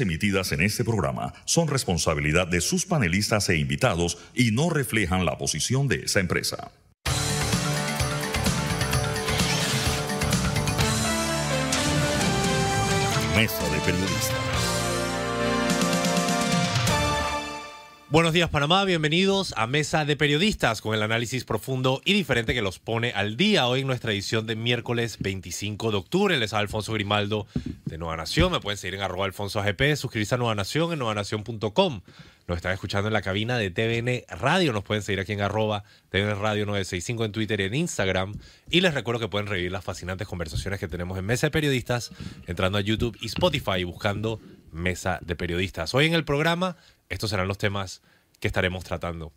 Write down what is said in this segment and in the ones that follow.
emitidas en este programa son responsabilidad de sus panelistas e invitados y no reflejan la posición de esa empresa. Mesa de Periodistas. Buenos días Panamá, bienvenidos a Mesa de Periodistas con el análisis profundo y diferente que los pone al día hoy en nuestra edición de miércoles 25 de octubre. Les habla Alfonso Grimaldo de Nueva Nación, me pueden seguir en arroba alfonso AGP, suscribirse a Nueva Nación en nuevanación.com. Nos están escuchando en la cabina de TVN Radio, nos pueden seguir aquí en arroba TVN Radio 965 en Twitter y en Instagram. Y les recuerdo que pueden revivir las fascinantes conversaciones que tenemos en Mesa de Periodistas entrando a YouTube y Spotify buscando Mesa de Periodistas. Hoy en el programa estos serán los temas que estaremos tratando.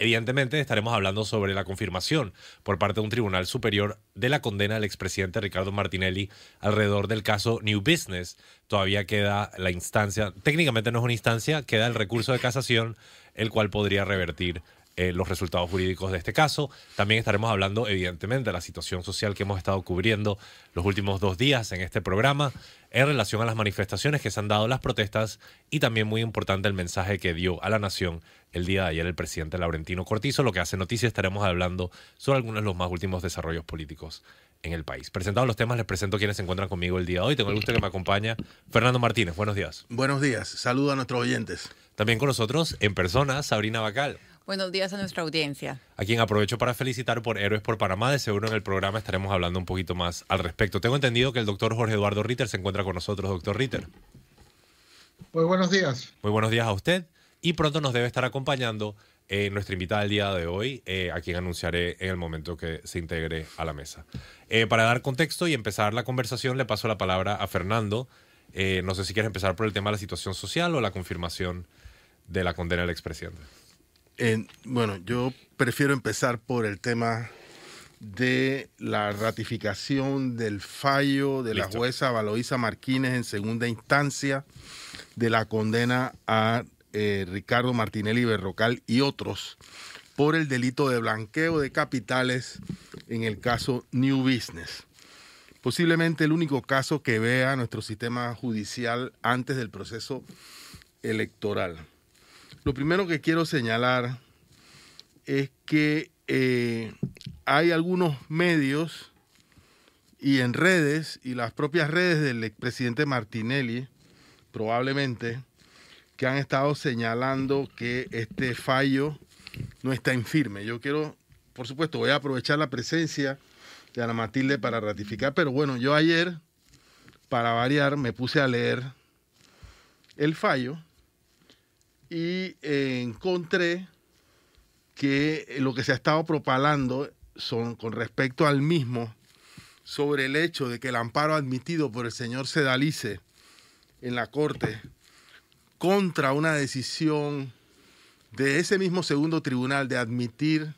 Evidentemente estaremos hablando sobre la confirmación por parte de un tribunal superior de la condena del expresidente Ricardo Martinelli alrededor del caso New Business. Todavía queda la instancia, técnicamente no es una instancia, queda el recurso de casación, el cual podría revertir eh, los resultados jurídicos de este caso. También estaremos hablando, evidentemente, de la situación social que hemos estado cubriendo los últimos dos días en este programa en relación a las manifestaciones que se han dado, las protestas y también muy importante el mensaje que dio a la nación el día de ayer el presidente Laurentino Cortizo, lo que hace noticia estaremos hablando sobre algunos de los más últimos desarrollos políticos en el país. Presentados los temas, les presento quienes se encuentran conmigo el día de hoy. Tengo el gusto que me acompaña Fernando Martínez. Buenos días. Buenos días. Saludo a nuestros oyentes. También con nosotros en persona Sabrina Bacal. Buenos días a nuestra audiencia. A quien aprovecho para felicitar por Héroes por Panamá. De seguro en el programa estaremos hablando un poquito más al respecto. Tengo entendido que el doctor Jorge Eduardo Ritter se encuentra con nosotros. Doctor Ritter. Pues buenos días. Muy buenos días a usted. Y pronto nos debe estar acompañando eh, nuestra invitada del día de hoy, eh, a quien anunciaré en el momento que se integre a la mesa. Eh, para dar contexto y empezar la conversación, le paso la palabra a Fernando. no sé si quieres empezar por el tema de la situación social o la confirmación de la condena del expresidente bueno, yo prefiero empezar por el tema de la ratificación del fallo de la jueza Valoisa Martínez en segunda instancia de la condena a eh, Ricardo Martinelli Berrocal y otros por el delito de blanqueo de capitales en el caso New Business. Posiblemente el único caso que vea nuestro sistema judicial antes del proceso electoral. Lo primero que quiero señalar es que eh, hay algunos medios y en redes, y las propias redes del expresidente Martinelli, probablemente, que han estado señalando que este fallo no está en firme. Yo quiero, por supuesto, voy a aprovechar la presencia de Ana Matilde para ratificar, pero bueno, yo ayer, para variar, me puse a leer el fallo y eh, encontré que lo que se ha estado propalando son con respecto al mismo sobre el hecho de que el amparo admitido por el señor Sedalice en la Corte contra una decisión de ese mismo segundo tribunal de admitir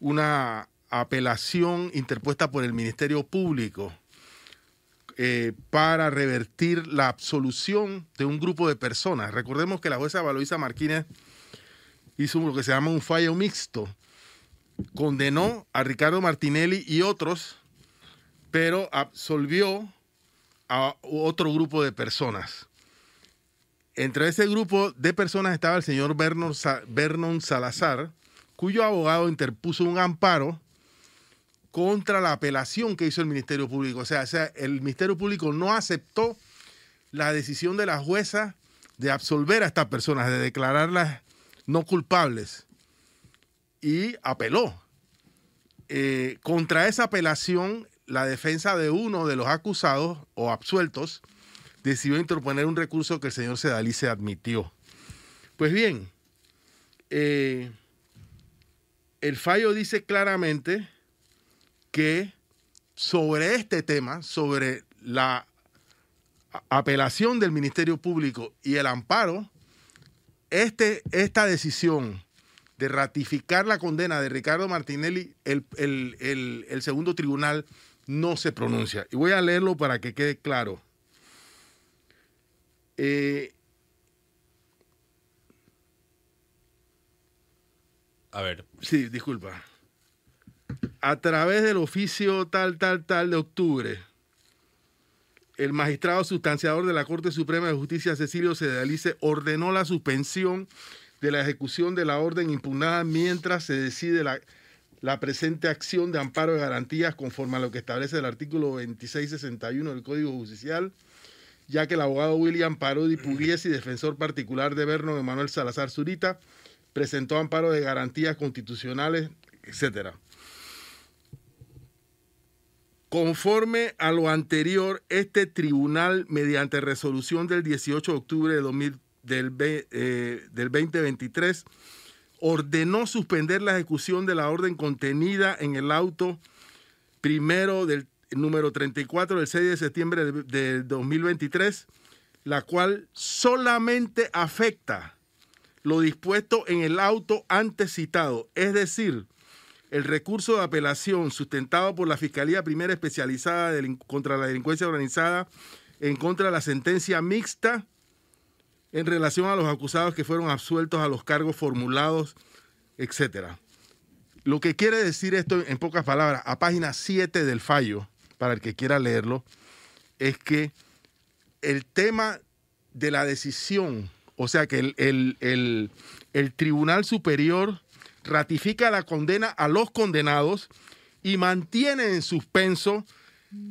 una apelación interpuesta por el Ministerio Público eh, para revertir la absolución de un grupo de personas. Recordemos que la jueza Valoisa Martínez hizo lo que se llama un fallo mixto. Condenó a Ricardo Martinelli y otros, pero absolvió a otro grupo de personas. Entre ese grupo de personas estaba el señor Vernon Salazar, cuyo abogado interpuso un amparo contra la apelación que hizo el Ministerio Público. O sea, el Ministerio Público no aceptó la decisión de la jueza de absolver a estas personas, de declararlas no culpables, y apeló. Eh, contra esa apelación, la defensa de uno de los acusados o absueltos decidió interponer un recurso que el señor Sedalí se admitió. Pues bien, eh, el fallo dice claramente que sobre este tema, sobre la apelación del Ministerio Público y el amparo, este, esta decisión de ratificar la condena de Ricardo Martinelli, el, segundo tribunal no se pronuncia. Y voy a leerlo para que quede claro. Eh, a ver. Sí, disculpa a través del oficio tal, tal, tal de octubre, el magistrado sustanciador de la Corte Suprema de Justicia, Cecilio Sedalice, ordenó la suspensión de la ejecución de la orden impugnada mientras se decide la, presente acción de amparo de garantías conforme a lo que establece el artículo 2661 del Código Judicial, ya que el abogado William Parodi Pugliesi, defensor particular de Berno Emanuel Salazar Zurita, presentó amparo de garantías constitucionales, etcétera. Conforme a lo anterior, este tribunal, mediante resolución del 18 de octubre del, del 2023, eh, ordenó suspender la ejecución de la orden contenida en el auto primero del número 34 del 6 de septiembre del 2023, la cual solamente afecta lo dispuesto en el auto antes citado, es decir, el recurso de apelación sustentado por la Fiscalía Primera Especializada contra la Delincuencia Organizada en contra de la sentencia mixta en relación a los acusados que fueron absueltos a los cargos formulados, etc. Lo que quiere decir esto en pocas palabras, a página 7 del fallo, para el que quiera leerlo, es que el tema de la decisión, o sea que el, el Tribunal Superior ratifica la condena a los condenados y mantiene en suspenso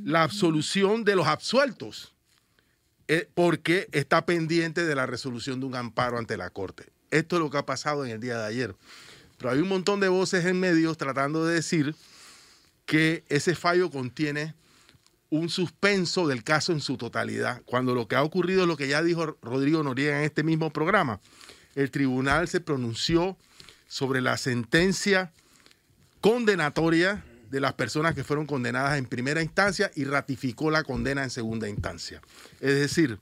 la absolución de los absueltos, eh, porque está pendiente de la resolución de un amparo ante la Corte. Esto es lo que ha pasado en el día de ayer. Pero hay un montón de voces en medios tratando de decir que ese fallo contiene un suspenso del caso en su totalidad, cuando lo que ha ocurrido es lo que ya dijo Rodrigo Noriega en este mismo programa. El tribunal se pronunció sobre la sentencia condenatoria de las personas que fueron condenadas en primera instancia y ratificó la condena en segunda instancia. Es decir,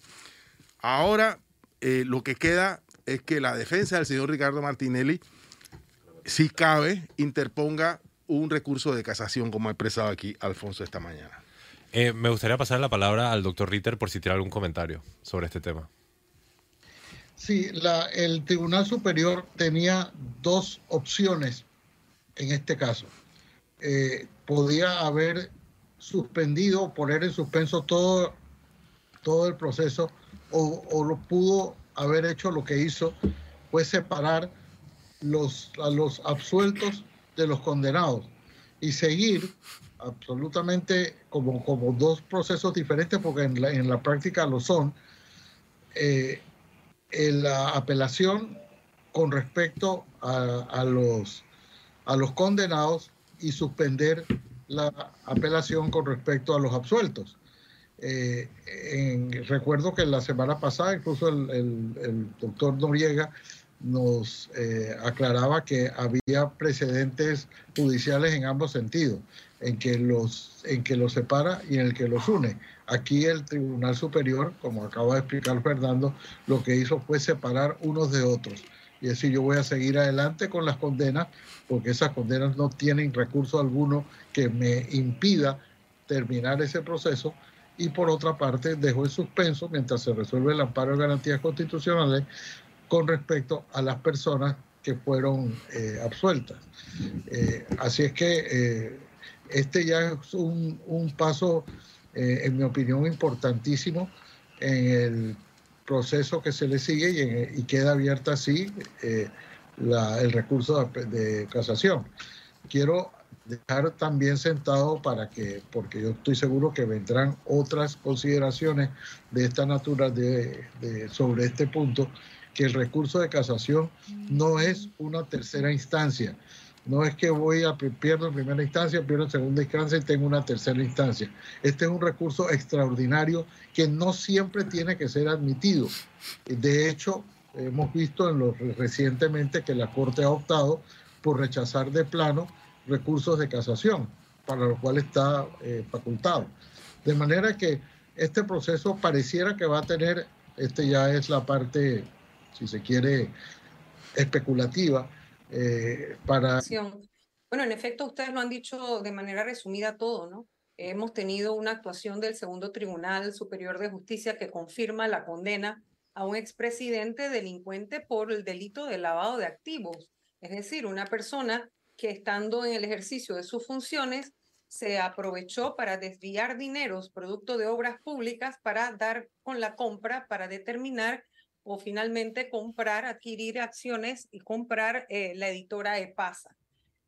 ahora eh, lo que queda es que la defensa del señor Ricardo Martinelli, si cabe, interponga un recurso de casación, como ha expresado aquí Alfonso esta mañana. Eh, me gustaría pasar la palabra al doctor Ritter por si tiene algún comentario sobre este tema. Sí, el Tribunal Superior tenía dos opciones en este caso. Eh, podía haber suspendido, poner en suspenso todo, todo el proceso o, lo pudo haber hecho lo que hizo, fue separar los, a los absueltos de los condenados y seguir absolutamente como, como dos procesos diferentes, porque en la, en la práctica lo son, eh, la apelación con respecto a, los, a los condenados y suspender la apelación con respecto a los absueltos. Eh, recuerdo que la semana pasada incluso el, doctor Noriega nos eh, aclaraba que había precedentes judiciales en ambos sentidos, en que los, en que los separa y en el que los une. Aquí el Tribunal Superior, como acaba de explicar Fernando, lo que hizo fue separar unos de otros. Y decir, yo voy a seguir adelante con las condenas, porque esas condenas no tienen recurso alguno que me impida terminar ese proceso. Y por otra parte, dejo en suspenso mientras se resuelve el amparo de garantías constitucionales con respecto a las personas que fueron eh, absueltas. Eh, así es que eh, este ya es un, un paso eh, en mi opinión, importantísimo en el proceso que se le sigue y, queda abierta así eh, el recurso de, casación. Quiero dejar también sentado para que, porque yo estoy seguro que vendrán otras consideraciones de esta naturaleza de, sobre este punto, que el recurso de casación no es una tercera instancia, no es que voy a pierdo en primera instancia, pierdo en segunda instancia y tengo una tercera instancia. Este es un recurso extraordinario que no siempre tiene que ser admitido. De hecho, hemos visto en los, recientemente que la Corte ha optado por rechazar de plano recursos de casación, para lo cual está eh, facultado. De manera que este proceso pareciera que va a tener, este ya es la parte, si se quiere, especulativa, eh, para... Bueno, en efecto, ustedes lo han dicho de manera resumida todo, ¿no? Hemos tenido una actuación del segundo Tribunal Superior de Justicia que confirma la condena a un expresidente delincuente por el delito de lavado de activos. Es decir, una persona que estando en el ejercicio de sus funciones se aprovechó para desviar dineros producto de obras públicas para dar con la compra, para determinar o finalmente comprar, adquirir acciones y comprar eh, la editora EPASA.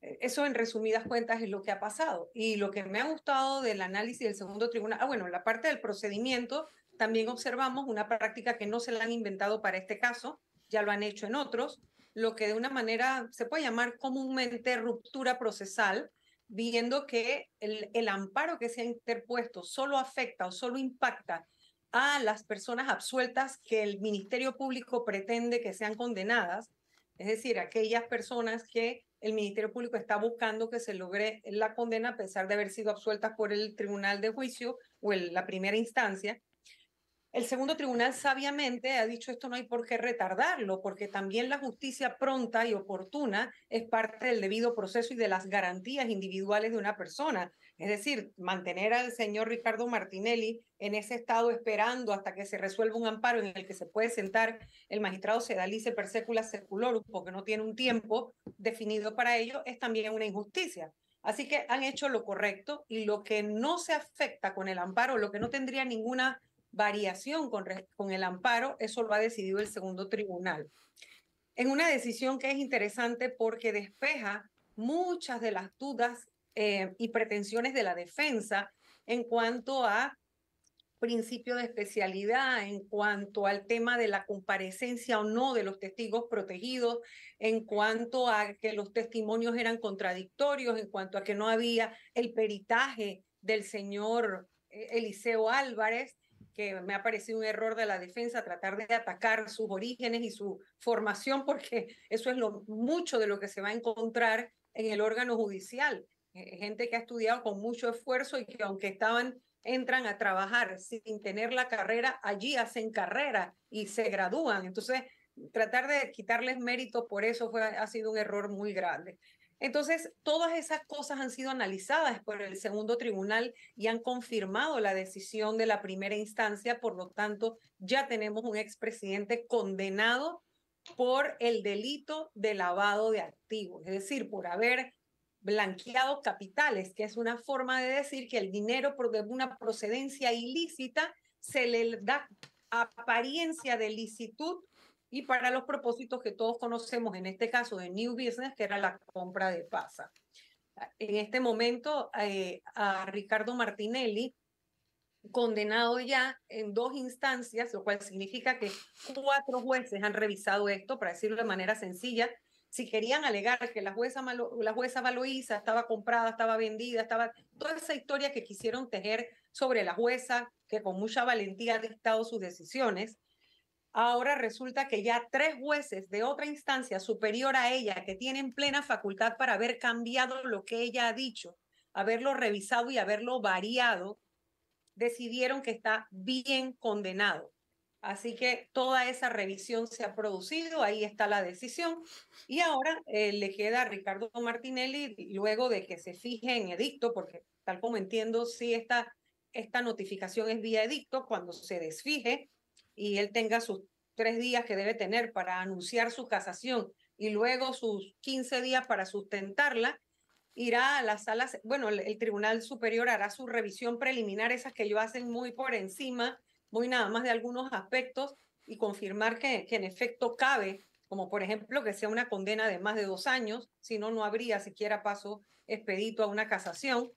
Eh, eso en resumidas cuentas es lo que ha pasado. Y lo que me ha gustado del análisis del segundo tribunal, ah, bueno, la parte del procedimiento, también observamos una práctica que no se la han inventado para este caso, ya lo han hecho en otros, lo que de una manera se puede llamar comúnmente ruptura procesal, viendo que el, el amparo que se ha interpuesto solo afecta o solo impacta a las personas absueltas que el Ministerio Público pretende que sean condenadas, es decir, aquellas personas que el Ministerio Público está buscando que se logre la condena a pesar de haber sido absueltas por el Tribunal de Juicio o la primera instancia, el segundo tribunal sabiamente ha dicho esto no hay por qué retardarlo, porque también la justicia pronta y oportuna es parte del debido proceso y de las garantías individuales de una persona. Es decir, mantener al señor Ricardo Martinelli en ese estado esperando hasta que se resuelva un amparo en el que se puede sentar el magistrado Sedalice per secula seculorum, porque no tiene un tiempo definido para ello, es también una injusticia. Así que han hecho lo correcto y lo que no se afecta con el amparo, lo que no tendría ninguna variación con, con el amparo, eso lo ha decidido el segundo tribunal. En una decisión que es interesante porque despeja muchas de las dudas eh, y pretensiones de la defensa en cuanto a principio de especialidad, en cuanto al tema de la comparecencia o no de los testigos protegidos, en cuanto a que los testimonios eran contradictorios, en cuanto a que no había el peritaje del señor eh, Eliseo Álvarez, que me ha parecido un error de la defensa tratar de atacar sus orígenes y su formación, porque eso es lo mucho de lo que se va a encontrar en el órgano judicial. Eh, gente que ha estudiado con mucho esfuerzo y que aunque estaban entran a trabajar sin tener la carrera, allí hacen carrera y se gradúan. Entonces, tratar de quitarles mérito por eso fue, ha sido un error muy grande. Entonces, todas esas cosas han sido analizadas por el segundo tribunal y han confirmado la decisión de la primera instancia. Por lo tanto, ya tenemos un expresidente condenado por el delito de lavado de activos, es decir, por haber blanqueado capitales, que es una forma de decir que el dinero por una procedencia ilícita se le da apariencia de licitud y para los propósitos que todos conocemos, en este caso de New Business, que era la compra de PASA. En este momento, eh, a Ricardo Martinelli, condenado ya en dos instancias, lo cual significa que cuatro jueces han revisado esto, para decirlo de manera sencilla. Si querían alegar que la jueza, la jueza Valoíza estaba comprada, estaba vendida, estaba toda esa historia que quisieron tejer sobre la jueza, que con mucha valentía ha dictado sus decisiones, Ahora resulta que ya tres jueces de otra instancia superior a ella, que tienen plena facultad para haber cambiado lo que ella ha dicho, haberlo revisado y haberlo variado, decidieron que está bien condenado. Así que toda esa revisión se ha producido, ahí está la decisión. Y ahora eh, le queda a Ricardo Martinelli, luego de que se fije en edicto, porque tal como entiendo, si esta, esta notificación es vía edicto, cuando se desfije, y él tenga sus tres días que debe tener para anunciar su casación y luego sus 15 días para sustentarla, irá a la sala, bueno, el, Tribunal Superior hará su revisión preliminar, esas que ellos hacen muy por encima, muy nada más de algunos aspectos, y confirmar que, que en efecto cabe, como por ejemplo que sea una condena de más de dos años, si no, no habría siquiera paso expedito a una casación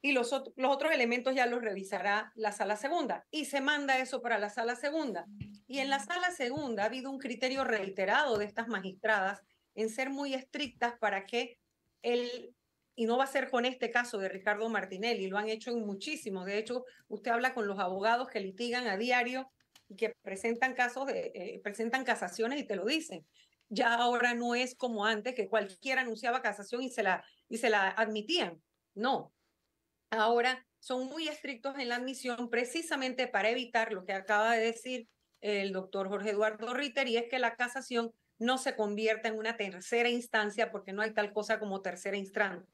y los, los otros elementos ya los revisará la sala segunda y se manda eso para la sala segunda. Y en la sala segunda ha habido un criterio reiterado de estas magistradas en ser muy estrictas para que el, y no va a ser con este caso de Ricardo Martinelli, lo han hecho en muchísimos. De hecho, usted habla con los abogados que litigan a diario y que presentan casos, eh, presentan casaciones y te lo dicen. Ya ahora no es como antes, que cualquiera anunciaba casación y se la, y se la admitían. No, ahora son muy estrictos en la admisión precisamente para evitar lo que acaba de decir el doctor Jorge Eduardo Ritter y es que la casación no se convierta en una tercera instancia porque no hay tal cosa como tercera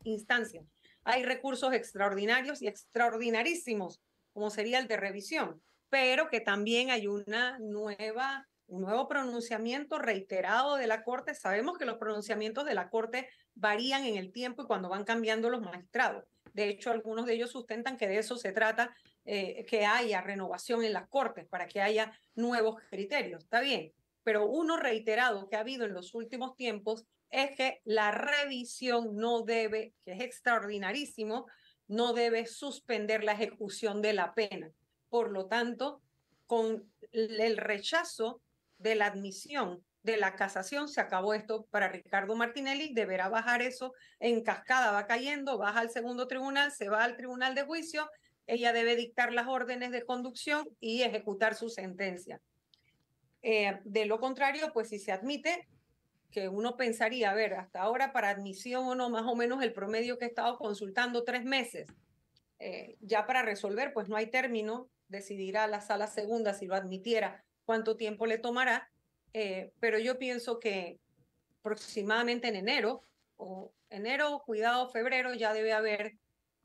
instancia. Hay recursos extraordinarios y extraordinarísimos, como sería el de revisión, pero que también hay una nueva, un nuevo pronunciamiento reiterado de la Corte. Sabemos que los pronunciamientos de la Corte varían en el tiempo y cuando van cambiando los magistrados De hecho, algunos de ellos sustentan que de eso se trata, eh, que haya renovación en las cortes para que haya nuevos criterios. Está bien, pero uno reiterado que ha habido en los últimos tiempos es que la revisión no debe, que es extraordinarísimo, no debe suspender la ejecución de la pena. Por lo tanto, con el rechazo de la admisión de la casación se acabó esto para Ricardo Martinelli, deberá bajar eso en cascada, va cayendo, baja al segundo tribunal, se va al tribunal de juicio, ella debe dictar las órdenes de conducción y ejecutar su sentencia. Eh, de lo contrario, pues si se admite, que uno pensaría, a ver, hasta ahora para admisión o no, más o menos el promedio que he estado consultando, tres meses. Eh, ya para resolver, pues no hay término, decidirá la sala segunda si lo admitiera cuánto tiempo le tomará, eh, pero yo pienso que aproximadamente en enero, o enero, cuidado, febrero, ya debe haber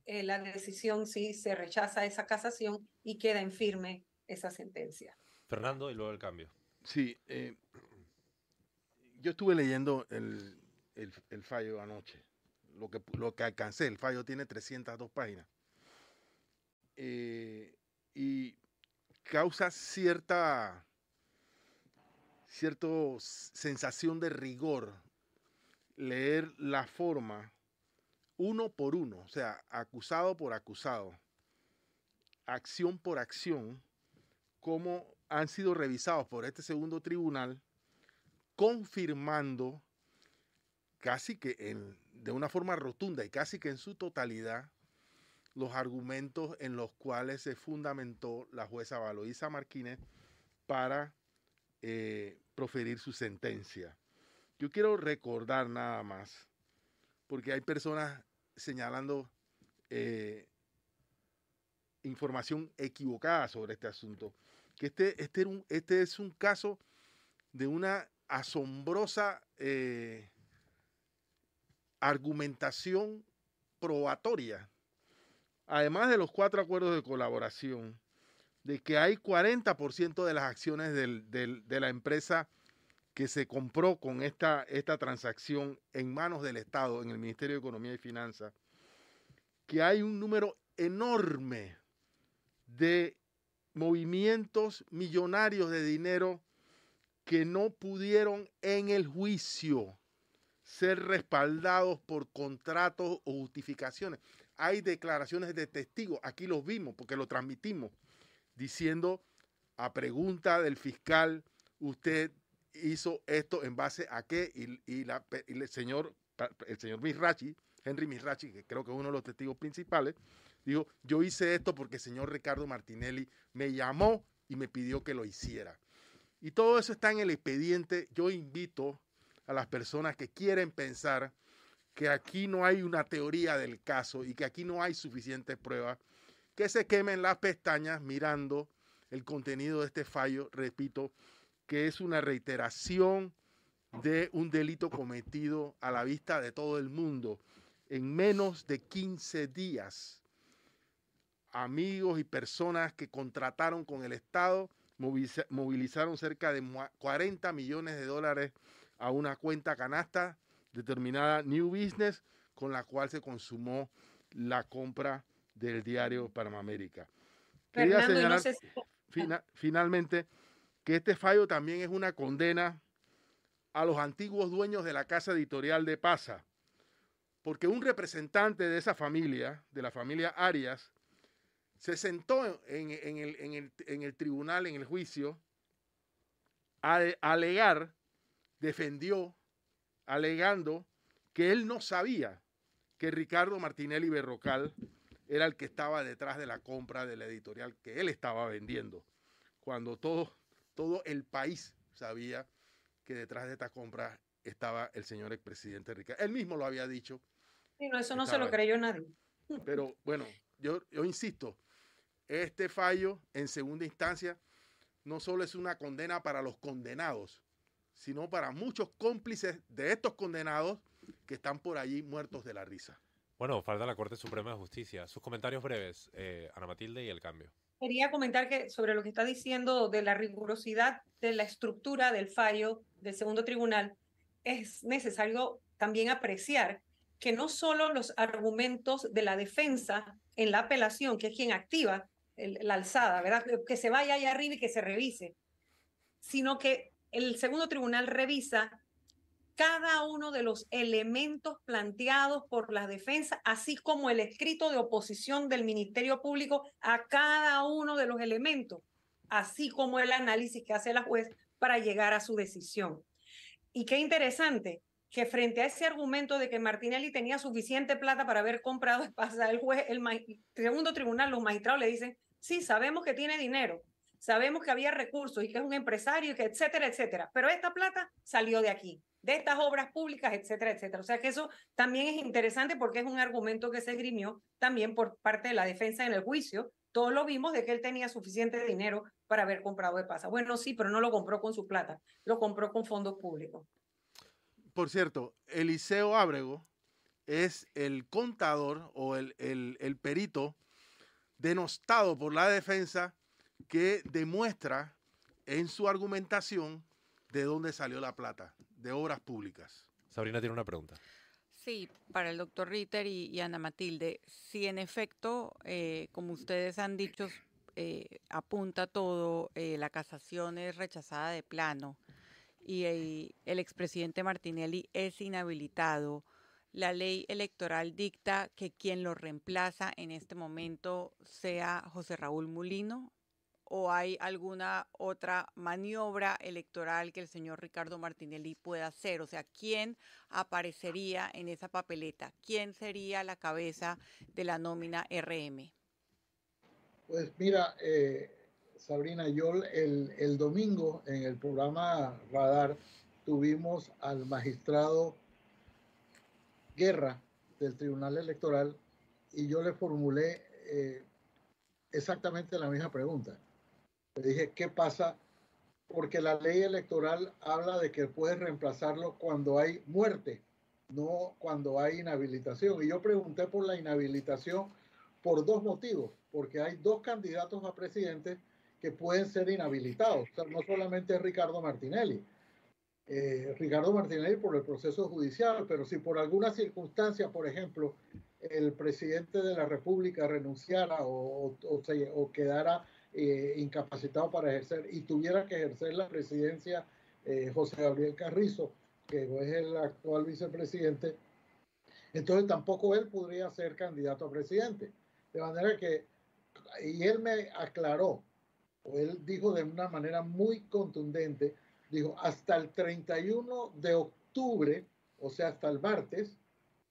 la decisión si se rechaza esa casación y queda en firme esa sentencia. Fernando, y luego el cambio. Sí, eh, yo estuve leyendo el, fallo anoche, lo que, alcancé, el fallo tiene 302 páginas. y causa cierta cierta sensación de rigor leer la forma uno por uno, o sea, acusado por acusado, acción por acción, cómo han sido revisados por este segundo tribunal, confirmando casi que de una forma rotunda y casi que en su totalidad los argumentos en los cuales se fundamentó la jueza Valoisa Martínez para eh, proferir su sentencia. Yo quiero recordar nada más, porque hay personas señalando eh, información equivocada sobre este asunto, que este, este, este, es un caso de una asombrosa eh, argumentación probatoria. Además de los cuatro acuerdos de colaboración, de que hay 40% de las acciones de la empresa que se compró con esta, esta transacción en manos del Estado, en el Ministerio de Economía y Finanzas, que hay un número enorme de movimientos millonarios de dinero que no pudieron en el juicio ser respaldados por contratos o justificaciones. Hay declaraciones de testigos, aquí los vimos porque lo transmitimos, diciendo a pregunta del fiscal, usted hizo esto en base a qué, y, el señor, el señor Misrachi, Henry Misrachi, que creo que es uno de los testigos principales, dijo, yo hice esto porque el señor Ricardo Martinelli me llamó y me pidió que lo hiciera. Y todo eso está en el expediente. Yo invito a las personas que quieren pensar que aquí no hay una teoría del caso y que aquí no hay suficientes pruebas, que se quemen las pestañas mirando el contenido de este fallo, repito, que es una reiteración de un delito cometido a la vista de todo el mundo en menos de 15 días. Amigos y personas que contrataron con el Estado movilizaron cerca de 40 millones de dólares a una cuenta canasta determinada New Business con la cual se consumó la compra del diario Panamérica. Quería señalar finalmente que este fallo también es una condena a los antiguos dueños de la casa editorial de Pasa, porque un representante de esa familia, de la familia Arias, se sentó en, el, tribunal, en el juicio, a, a alegar, defendió, alegando que él no sabía que Ricardo Martinelli Berrocal era el que estaba detrás de la compra de la editorial que él estaba vendiendo, cuando todo, todo el país sabía que detrás de esta compra estaba el señor expresidente Ricardo. Él mismo lo había dicho. Sí, no, eso no se lo creyó nadie. Pero bueno, yo, yo insisto, este fallo en segunda instancia no solo es una condena para los condenados, sino para muchos cómplices de estos condenados que están por allí muertos de la risa. Bueno, falta la Corte Suprema de Justicia. Sus comentarios breves, eh, Ana Matilde y el cambio. Quería comentar que sobre lo que está diciendo de la rigurosidad de la estructura del fallo del segundo tribunal, es necesario también apreciar que no solo los argumentos de la defensa en la apelación, que es quien activa la alzada, ¿verdad? Que se vaya ahí arriba y que se revise, sino que el segundo tribunal revisa cada uno de los elementos planteados por la defensa, así como el escrito de oposición del Ministerio Público a cada uno de los elementos, así como el análisis que hace la juez para llegar a su decisión. Y qué interesante que frente a ese argumento de que Martinelli tenía suficiente plata para haber comprado espacio, el juez, el segundo tribunal, los magistrados le dicen, sí, sabemos que tiene dinero, sabemos que había recursos y que es un empresario, que etcétera, etcétera, pero esta plata salió de aquí de estas obras públicas, etcétera, etcétera. O sea que eso también es interesante porque es un argumento que se esgrimió también por parte de la defensa en el juicio. Todos lo vimos de que él tenía suficiente dinero para haber comprado de pasa. Bueno, sí, pero no lo compró con su plata, lo compró con fondos públicos. Por cierto, Eliseo Ábrego es el contador o el, el, el perito denostado por la defensa que demuestra en su argumentación de dónde salió la plata de obras públicas. Sabrina tiene una pregunta. Sí, para el doctor Ritter y, Ana Matilde, si en efecto, eh, como ustedes han dicho, eh, apunta todo, eh, la casación es rechazada de plano y el expresidente Martinelli es inhabilitado, la ley electoral dicta que quien lo reemplaza en este momento sea José Raúl Mulino, o hay alguna otra maniobra electoral que el señor Ricardo Martinelli pueda hacer? O sea, ¿quién aparecería en esa papeleta? ¿Quién sería la cabeza de la nómina RM? Pues mira, eh, Sabrina, yo el, el domingo en el programa Radar tuvimos al magistrado Guerra del Tribunal Electoral y yo le formulé eh, exactamente la misma pregunta. Le dije, ¿qué pasa? Porque la ley electoral habla de que puedes reemplazarlo cuando hay muerte, no cuando hay inhabilitación. Y yo pregunté por la inhabilitación por dos motivos, porque hay dos candidatos a presidente que pueden ser inhabilitados. No solamente Ricardo Martinelli. Eh, Ricardo Martinelli por el proceso judicial, pero si por alguna circunstancia, por ejemplo, el presidente de la República renunciara o, o, o quedara eh, incapacitado para ejercer y tuviera que ejercer la presidencia eh, José Gabriel Carrizo, que es el actual vicepresidente, entonces tampoco él podría ser candidato a presidente. De manera que, y él me aclaró, o él dijo de una manera muy contundente, dijo, hasta el 31 de octubre, o sea, hasta el martes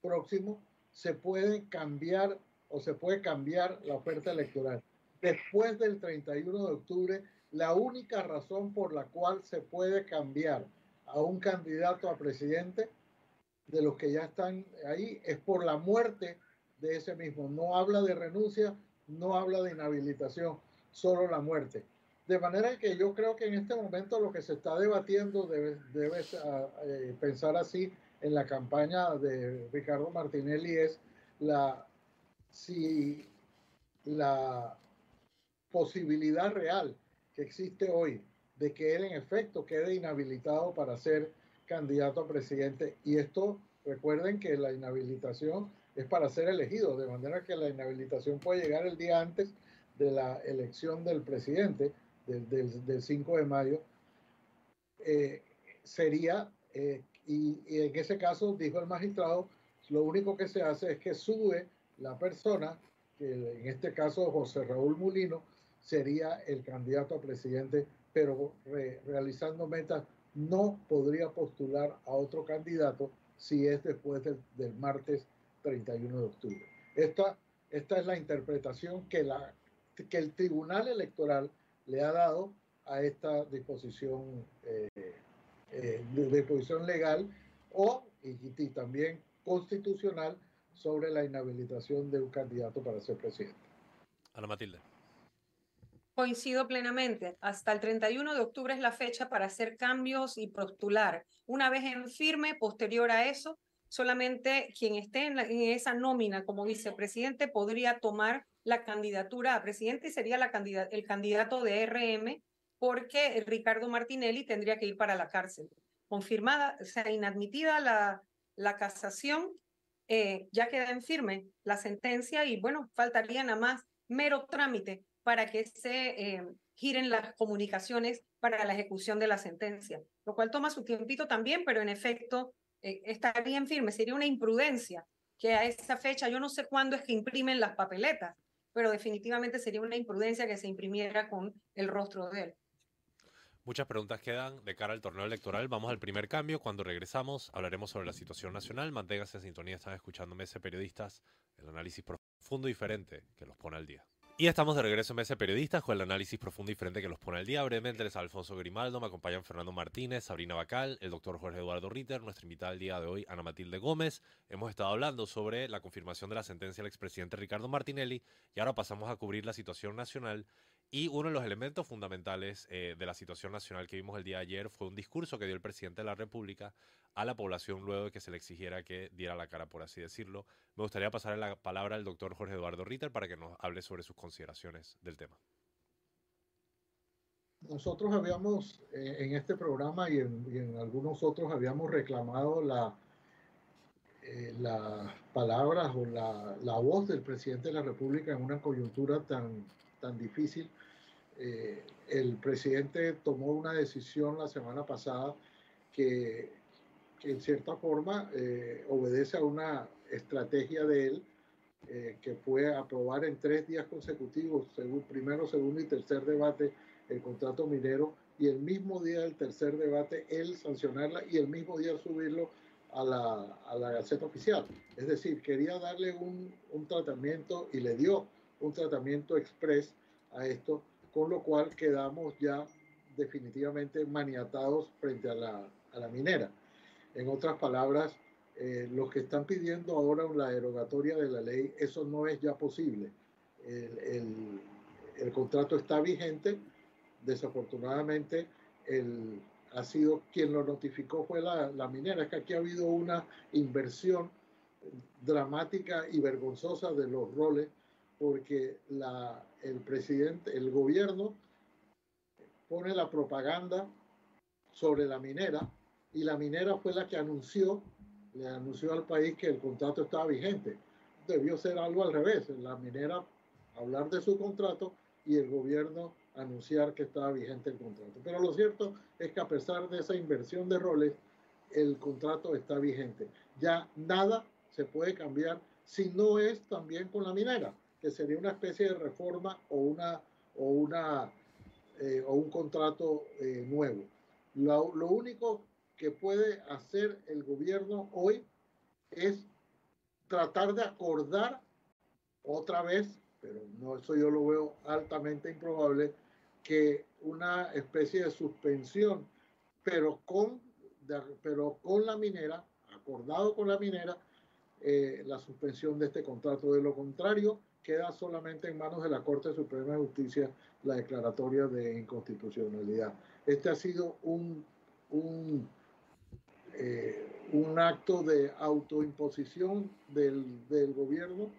próximo, se puede cambiar o se puede cambiar la oferta electoral después del 31 de octubre, la única razón por la cual se puede cambiar a un candidato a presidente de los que ya están ahí es por la muerte de ese mismo. No habla de renuncia, no habla de inhabilitación, solo la muerte. De manera que yo creo que en este momento lo que se está debatiendo debe, eh, pensar así en la campaña de Ricardo Martinelli es la si la posibilidad real que existe hoy de que él en efecto quede inhabilitado para ser candidato a presidente. Y esto, recuerden que la inhabilitación es para ser elegido, de manera que la inhabilitación puede llegar el día antes de la elección del presidente, del, 5 de mayo. Eh, sería, eh, y, en ese caso, dijo el magistrado, lo único que se hace es que sube la persona, que en este caso José Raúl Mulino, sería el candidato a presidente, pero realizando metas no podría postular a otro candidato si es después del, martes 31 de octubre. Esta, esta es la interpretación que, la, que el Tribunal Electoral le ha dado a esta disposición, eh, eh, de disposición legal o y también constitucional sobre la inhabilitación de un candidato para ser presidente. Ana Matilde. Coincido plenamente. Hasta el 31 de octubre es la fecha para hacer cambios y postular. Una vez en firme, posterior a eso, solamente quien esté en, esa nómina como vicepresidente podría tomar la candidatura a presidente y sería la el candidato de RM porque Ricardo Martinelli tendría que ir para la cárcel. Confirmada, o sea, inadmitida la, la casación, eh, ya queda en firme la sentencia y bueno, faltaría nada más mero trámite para que se eh, giren las comunicaciones para la ejecución de la sentencia, lo cual toma su tiempito también, pero en efecto eh, estaría en firme. Sería una imprudencia que a esa fecha, yo no sé cuándo es que imprimen las papeletas, pero definitivamente sería una imprudencia que se imprimiera con el rostro de él. Muchas preguntas quedan de cara al torneo electoral. Vamos al primer cambio. Cuando regresamos hablaremos sobre la situación nacional. Manténgase en sintonía. Están escuchando Mese Periodistas, el análisis profundo y diferente que los pone al día. Y estamos de regreso en Mese Periodistas con el análisis profundo y diferente que los pone al día. Brevemente les Alfonso Grimaldo, me acompañan Fernando Martínez, Sabrina Bacal, el doctor Jorge Eduardo Ritter, nuestra invitada del día de hoy, Ana Matilde Gómez. Hemos estado hablando sobre la confirmación de la sentencia del expresidente Ricardo Martinelli y ahora pasamos a cubrir la situación nacional y uno de los elementos fundamentales eh, de la situación nacional que vimos el día de ayer fue un discurso que dio el presidente de la República a la población luego de que se le exigiera que diera la cara, por así decirlo. Me gustaría pasar la palabra al doctor Jorge Eduardo Ritter para que nos hable sobre sus consideraciones del tema. Nosotros habíamos eh, en este programa y en, algunos otros habíamos reclamado la, eh, las palabras o la, la voz del presidente de la República en una coyuntura tan tan difícil. Eh, el presidente tomó una decisión la semana pasada que, que en cierta forma eh, obedece a una estrategia de él eh, que fue aprobar en tres días consecutivos, según primero, segundo y tercer debate, el contrato minero y el mismo día del tercer debate él sancionarla y el mismo día subirlo a la, a la Gaceta Oficial. Es decir, quería darle un, un tratamiento y le dio un tratamiento express a esto, con lo cual quedamos ya definitivamente maniatados frente a la, a la minera. En otras palabras, eh, los que están pidiendo ahora la derogatoria de la ley, eso no es ya posible. El, el, el contrato está vigente, desafortunadamente el, ha sido quien lo notificó fue la, la minera, es que aquí ha habido una inversión dramática y vergonzosa de los roles porque la, el presidente, el gobierno pone la propaganda sobre la minera y la minera fue la que anunció, le anunció al país que el contrato estaba vigente. Debió ser algo al revés, la minera hablar de su contrato y el gobierno anunciar que estaba vigente el contrato. Pero lo cierto es que a pesar de esa inversión de roles, el contrato está vigente. Ya nada se puede cambiar si no es también con la minera que sería una especie de reforma o, una, o, una, eh, o un contrato eh, nuevo. Lo, lo único que puede hacer el gobierno hoy es tratar de acordar otra vez, pero no eso yo lo veo altamente improbable, que una especie de suspensión, pero con, pero con la minera, acordado con la minera, eh, la suspensión de este contrato. De lo contrario, queda solamente en manos de la Corte Suprema de Justicia la declaratoria de inconstitucionalidad. Este ha sido un, un, eh, un acto de autoimposición del, del gobierno,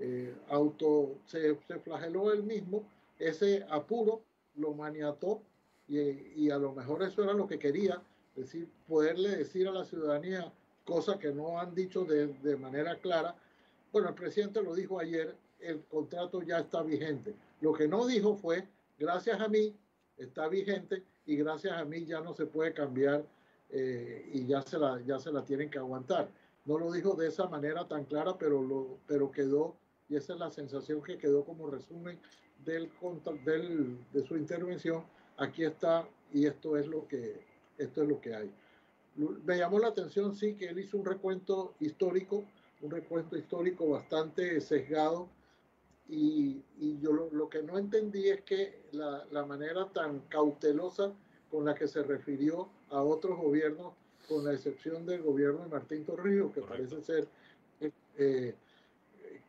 eh, auto, se, se, flageló él mismo, ese apuro lo maniató y, y, a lo mejor eso era lo que quería, decir, poderle decir a la ciudadanía cosas que no han dicho de, de manera clara. Bueno, el presidente lo dijo ayer, el contrato ya está vigente. Lo que no dijo fue, gracias a mí está vigente y gracias a mí ya no se puede cambiar eh, y ya se, la, ya se la tienen que aguantar. No lo dijo de esa manera tan clara, pero, lo, pero quedó, y esa es la sensación que quedó como resumen del, del, de su intervención. Aquí está y esto es lo que, esto es lo que hay. Me llamó la atención, sí, que él hizo un recuento histórico, un recuento histórico bastante sesgado y, y yo lo, lo, que no entendí es que la, la, manera tan cautelosa con la que se refirió a otros gobiernos, con la excepción del gobierno de Martín Torrijos, que Correcto. parece ser eh,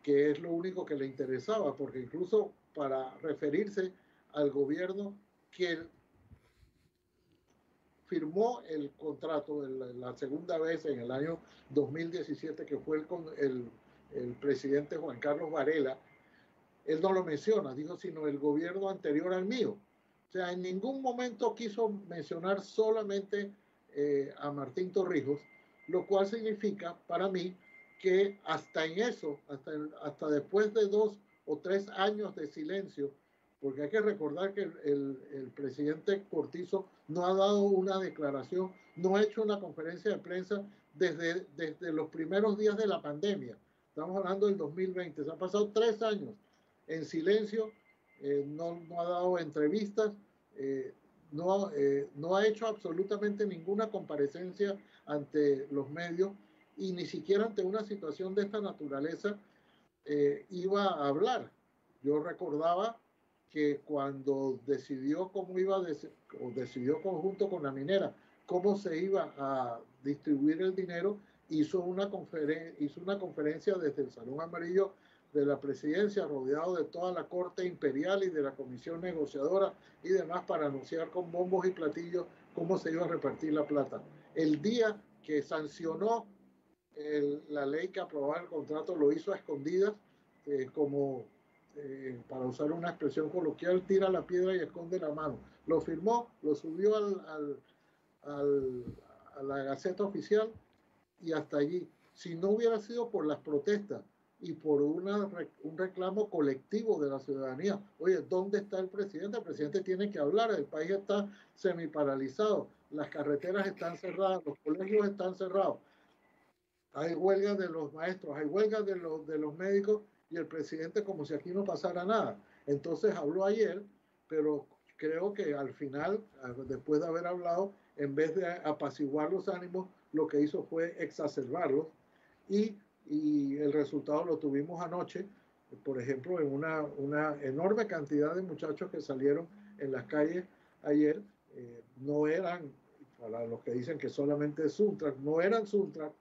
que es lo único que le interesaba, porque incluso para referirse al gobierno que firmó el contrato la, la segunda vez en el año 2017, que fue el, el, el presidente Juan Carlos Varela, él no lo menciona, dijo, sino el gobierno anterior al mío. O sea, en ningún momento quiso mencionar solamente eh, a Martín Torrijos, lo cual significa para mí que hasta en eso, hasta, después de dos o tres años de silencio, porque hay que recordar que el, presidente Cortizo no ha dado una declaración, no ha hecho una conferencia de prensa desde los primeros días de la pandemia. Estamos hablando del 2020, se han pasado tres años en silencio, eh, no, no, ha dado entrevistas, eh, no, eh, no ha hecho absolutamente ninguna comparecencia ante los medios y ni siquiera ante una situación de esta naturaleza iba a hablar. Yo recordaba que cuando decidió cómo iba a o decidió conjunto con la minera cómo se iba a distribuir el dinero, hizo una, hizo una conferencia desde el Salón Amarillo de la presidencia, rodeado de toda la corte imperial y de la comisión negociadora y demás, para anunciar con bombos y platillos cómo se iba a repartir la plata. El día que sancionó la ley que aprobaba el contrato, lo hizo a escondidas, eh, como eh, para usar una expresión coloquial, tira la piedra y esconde la mano. Lo firmó, lo subió al, al, a la Gaceta Oficial y hasta allí. Si no hubiera sido por las protestas y por una, un reclamo colectivo de la ciudadanía, oye, ¿dónde está el presidente? El presidente tiene que hablar, el país está semiparalizado, las carreteras están cerradas, los colegios están cerrados, hay huelgas de los maestros, hay huelgas de los, de los médicos y el presidente como si aquí no pasara nada. Entonces habló ayer, pero creo que al final, después de haber hablado, en vez de apaciguar los ánimos, lo que hizo fue exacerbarlos y, y el resultado lo tuvimos anoche, por ejemplo, en una, una enorme cantidad de muchachos que salieron en las calles ayer, eh, no eran, para los que dicen que solamente es Suntrack, no eran Suntrack,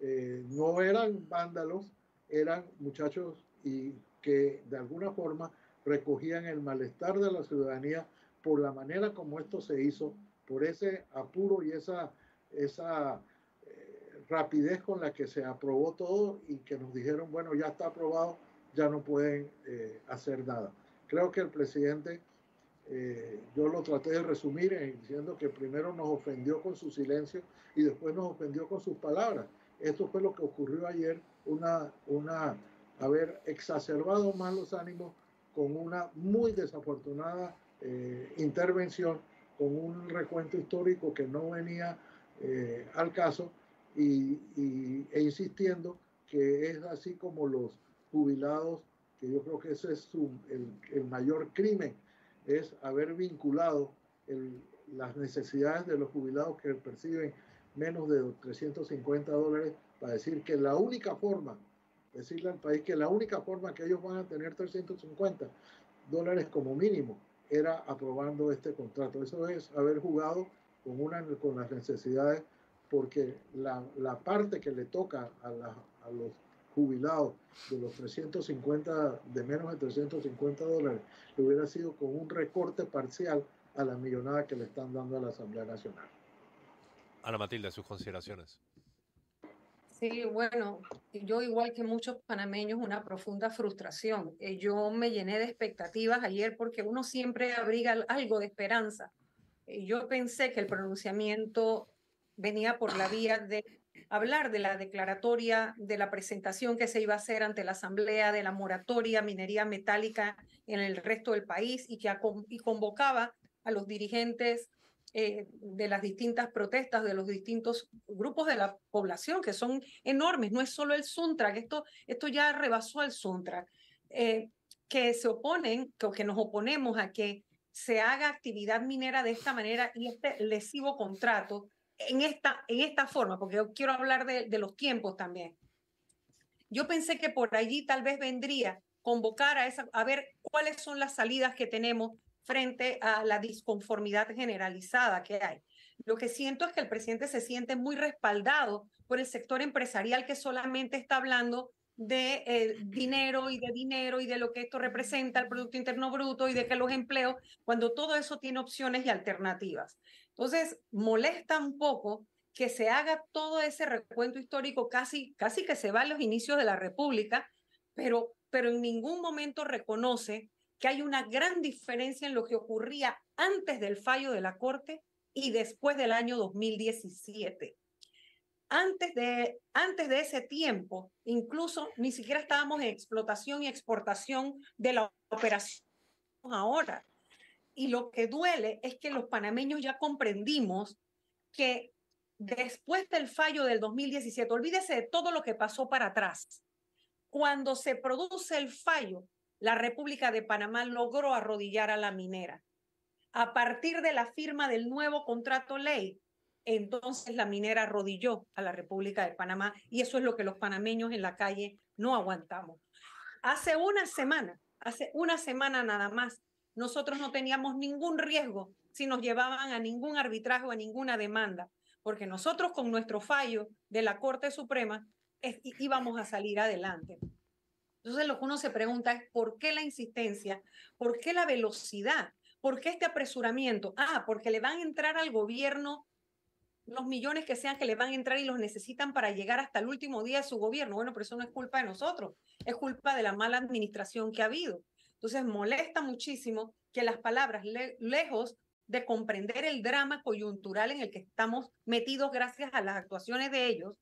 eh, no eran vándalos, eran muchachos y que de alguna forma recogían el malestar de la ciudadanía por la manera como esto se hizo, por ese apuro y esa, esa rapidez con la que se aprobó todo y que nos dijeron, bueno, ya está aprobado, ya no pueden eh, hacer nada. Creo que el presidente, eh, yo lo traté de resumir diciendo que primero nos ofendió con su silencio y después nos ofendió con sus palabras. Esto fue lo que ocurrió ayer, una, una, haber exacerbado más los ánimos con una muy desafortunada eh, intervención con un recuento histórico que no venía eh, al caso y, e insistiendo que es así como los jubilados, que yo creo que ese es el, el, mayor crimen, es haber vinculado las necesidades de los jubilados que perciben menos de 350 dólares para decir que la única forma, decirle al país que la única forma que ellos van a tener 350 dólares como mínimo era aprobando este contrato. Eso es haber jugado con, una, con las necesidades, porque la, la parte que le toca a, a, los jubilados de los 350, de menos de 350 dólares, le hubiera sido con un recorte parcial a la millonada que le están dando a la Asamblea Nacional. Ana Matilde, sus consideraciones. Sí, bueno, yo igual que muchos panameños, una profunda frustración. Eh, yo me llené de expectativas ayer porque uno siempre abriga algo de esperanza. Eh, yo pensé que el pronunciamiento venía por la vía de hablar de la declaratoria, de la presentación que se iba a hacer ante la Asamblea, de la moratoria minería metálica en el resto del país y que y convocaba a los dirigentes eh, de las distintas protestas de los distintos grupos de la población, que son enormes, no es solo el Suntrack, esto, esto ya rebasó al Suntrack, eh, que se oponen, que, que nos oponemos a que se haga actividad minera de esta manera y este lesivo contrato en esta, en esta forma, porque yo quiero hablar de, los tiempos también. Yo pensé que por allí tal vez vendría convocar a, esa, a ver cuáles son las salidas que tenemos frente a la disconformidad generalizada que hay. Lo que siento es que el presidente se siente muy respaldado por el sector empresarial que solamente está hablando de eh, dinero y de dinero y de lo que esto representa el Producto Interno Bruto y de que los empleos, cuando todo eso tiene opciones y alternativas. Entonces, molesta un poco que se haga todo ese recuento histórico casi, casi que se va a los inicios de la República, pero, pero en ningún momento reconoce que hay una gran diferencia en lo que ocurría antes del fallo de la Corte y después del año 2017. Antes de, antes de ese tiempo, incluso ni siquiera estábamos en explotación y exportación de la operación ahora. Y lo que duele es que los panameños ya comprendimos que después del fallo del 2017, olvídese de todo lo que pasó para atrás. Cuando se produce el fallo, la República de Panamá logró arrodillar a la minera. A partir de la firma del nuevo contrato ley, entonces la minera arrodilló a la República de Panamá y eso es lo que los panameños en la calle no aguantamos. Hace una semana, hace una semana nada más, nosotros no teníamos ningún riesgo si nos llevaban a ningún arbitraje o a ninguna demanda, porque nosotros con nuestro fallo de la Corte Suprema íbamos a salir adelante. Entonces lo que uno se pregunta es por qué la insistencia, por qué la velocidad, por qué este apresuramiento. Ah, porque le van a entrar al gobierno los millones que sean que le van a entrar y los necesitan para llegar hasta el último día de su gobierno. Bueno, pero eso no es culpa de nosotros, es culpa de la mala administración que ha habido. Entonces molesta muchísimo que las palabras, lejos de comprender el drama coyuntural en el que estamos metidos gracias a las actuaciones de ellos,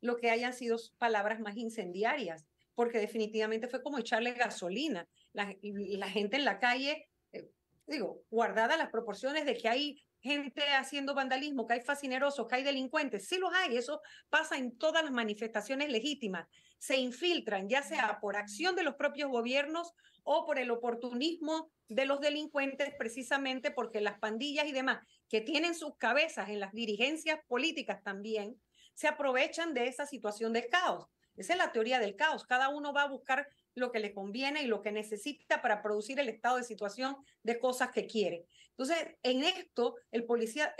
lo que hayan sido palabras más incendiarias, porque definitivamente fue como echarle gasolina. La, la gente en la calle, eh, digo, guardada las proporciones de que hay gente haciendo vandalismo, que hay fascinerosos, que hay delincuentes, sí los hay, eso pasa en todas las manifestaciones legítimas, se infiltran, ya sea por acción de los propios gobiernos o por el oportunismo de los delincuentes, precisamente porque las pandillas y demás, que tienen sus cabezas en las dirigencias políticas también, se aprovechan de esa situación de caos. Esa es la teoría del caos. Cada uno va a buscar lo que le conviene y lo que necesita para producir el estado de situación de cosas que quiere. Entonces, en esto, el policía,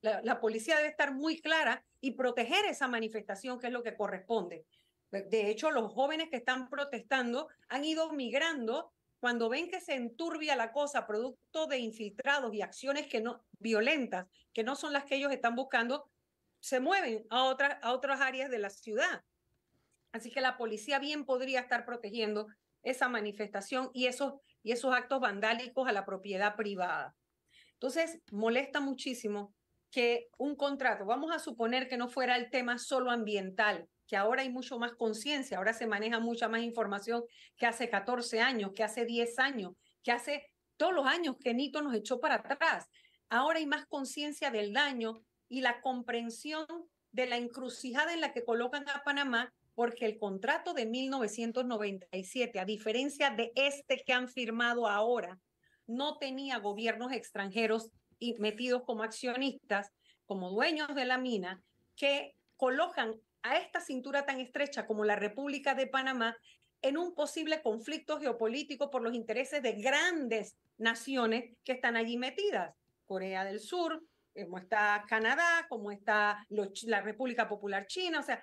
la, policía debe estar muy clara y proteger esa manifestación, que es lo que corresponde. De hecho, los jóvenes que están protestando han ido migrando cuando ven que se enturbia la cosa producto de infiltrados y acciones que no violentas, que no son las que ellos están buscando, se mueven a otras a otras áreas de la ciudad. Así que la policía bien podría estar protegiendo esa manifestación y esos, y esos actos vandálicos a la propiedad privada. Entonces, molesta muchísimo que un contrato, vamos a suponer que no fuera el tema solo ambiental, que ahora hay mucho más conciencia, ahora se maneja mucha más información que hace 14 años, que hace 10 años, que hace todos los años que Nito nos echó para atrás. Ahora hay más conciencia del daño y la comprensión de la encrucijada en la que colocan a Panamá porque el contrato de 1997, a diferencia de este que han firmado ahora, no tenía gobiernos extranjeros metidos como accionistas, como dueños de la mina, que colocan a esta cintura tan estrecha como la República de Panamá en un posible conflicto geopolítico por los intereses de grandes naciones que están allí metidas. Corea del Sur, como está Canadá, como está la República Popular China, o sea,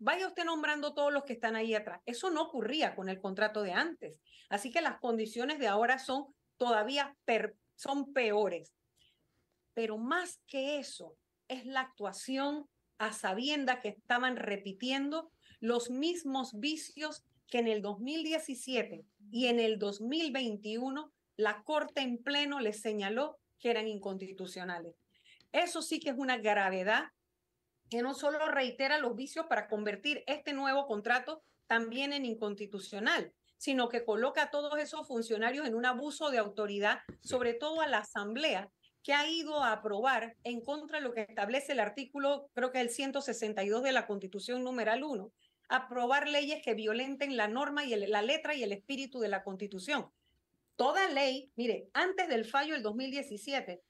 vaya usted nombrando todos los que están ahí atrás. Eso no ocurría con el contrato de antes. Así que las condiciones de ahora son todavía son peores. Pero más que eso, es la actuación a sabienda que estaban repitiendo los mismos vicios que en el 2017 y en el 2021 la Corte en pleno les señaló que eran inconstitucionales. Eso sí que es una gravedad que no solo reitera los vicios para convertir este nuevo contrato también en inconstitucional, sino que coloca a todos esos funcionarios en un abuso de autoridad, sobre todo a la Asamblea, que ha ido a aprobar en contra de lo que establece el artículo, creo que el 162 de la Constitución numeral 1, aprobar leyes que violenten la norma y la letra y el espíritu de la Constitución. Toda ley, mire, antes del fallo del 2017,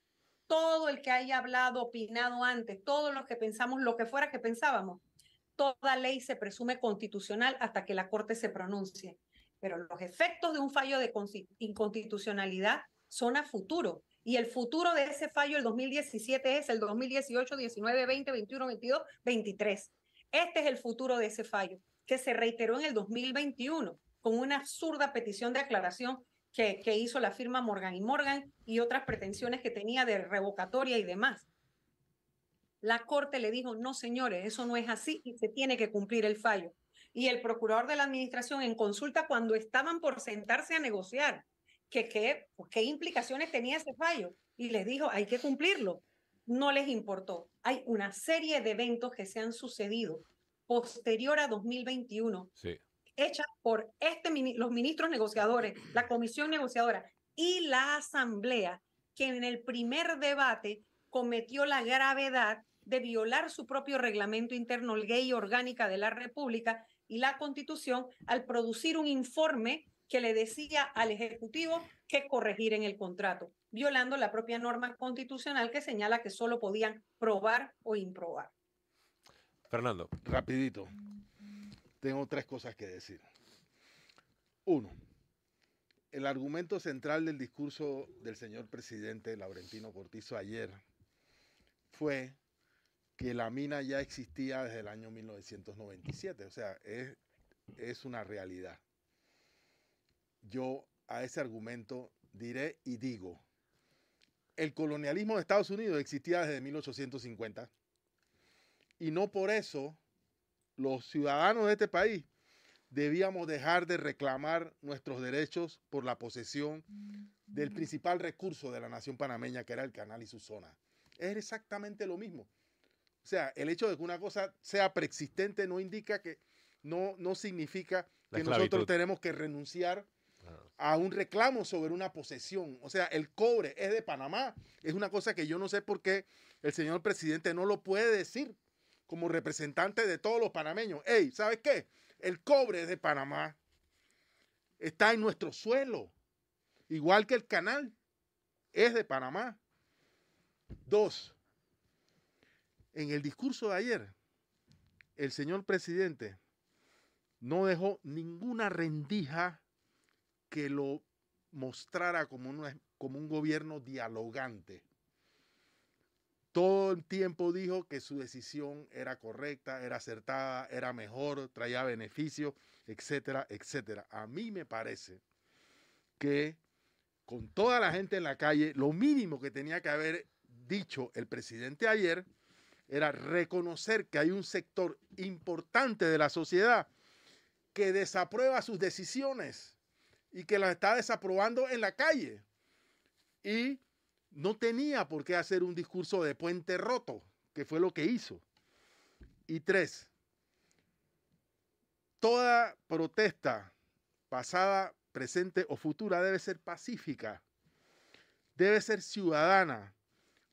todo el que haya hablado, opinado antes, todos los que pensamos lo que fuera que pensábamos, toda ley se presume constitucional hasta que la Corte se pronuncie. Pero los efectos de un fallo de inconstitucionalidad son a futuro. Y el futuro de ese fallo el 2017 es el 2018, 19, 20, 21, 22, 23. Este es el futuro de ese fallo, que se reiteró en el 2021 con una absurda petición de aclaración que, hizo la firma Morgan y Morgan y otras pretensiones que tenía de revocatoria y demás. La Corte le dijo, no señores, eso no es así y se tiene que cumplir el fallo. Y el procurador de la administración en consulta cuando estaban por sentarse a negociar, que qué implicaciones tenía ese fallo, y les dijo, hay que cumplirlo. no les importó. Hay una serie de eventos que se han sucedido posterior a 2021, Sí. Hechas por este, los ministros negociadores, la comisión negociadora y la asamblea, que en el primer debate cometió la gravedad de violar su propio reglamento interno, ley orgánica de la República y la Constitución al producir un informe que le decía al Ejecutivo que corregir en el contrato, violando la propia norma constitucional que señala que solo podían probar o improbar. Fernando. Rapidito. Tengo tres cosas que decir. Uno, el argumento central del discurso del señor presidente Laurentino Cortizo ayer fue que la mina ya existía desde el año 1997. O sea, es, es una realidad. Yo a ese argumento diré y digo, el colonialismo de Estados Unidos existía desde 1850 y no por eso los ciudadanos de este país debíamos dejar de reclamar nuestros derechos por la posesión del principal recurso de la nación panameña, que era el canal y su zona. Es exactamente lo mismo. O sea, el hecho de que una cosa sea preexistente no indica que, no, no significa La que esclavitud. nosotros tenemos que renunciar a un reclamo sobre una posesión. O sea, el cobre es de Panamá. Es una cosa que yo no sé por qué el señor presidente no lo puede decir como representante de todos los panameños. Hey, ¿sabes qué? El cobre de Panamá. Está en nuestro suelo. Igual que el canal es de Panamá. Dos, en el discurso de ayer, el señor presidente no dejó ninguna rendija que lo mostrara como, como un gobierno dialogante. Todo el tiempo dijo que su decisión era correcta, era acertada, era mejor, traía beneficios, etcétera, etcétera. A mí me parece que con toda la gente en la calle, lo mínimo que tenía que haber dicho el presidente ayer era reconocer que hay un sector importante de la sociedad que desaprueba sus decisiones y que las está desaprobando en la calle. Y no tenía por qué hacer un discurso de puente roto, que fue lo que hizo. Y tres, toda protesta pasada, presente o futura debe ser pacífica, debe ser ciudadana.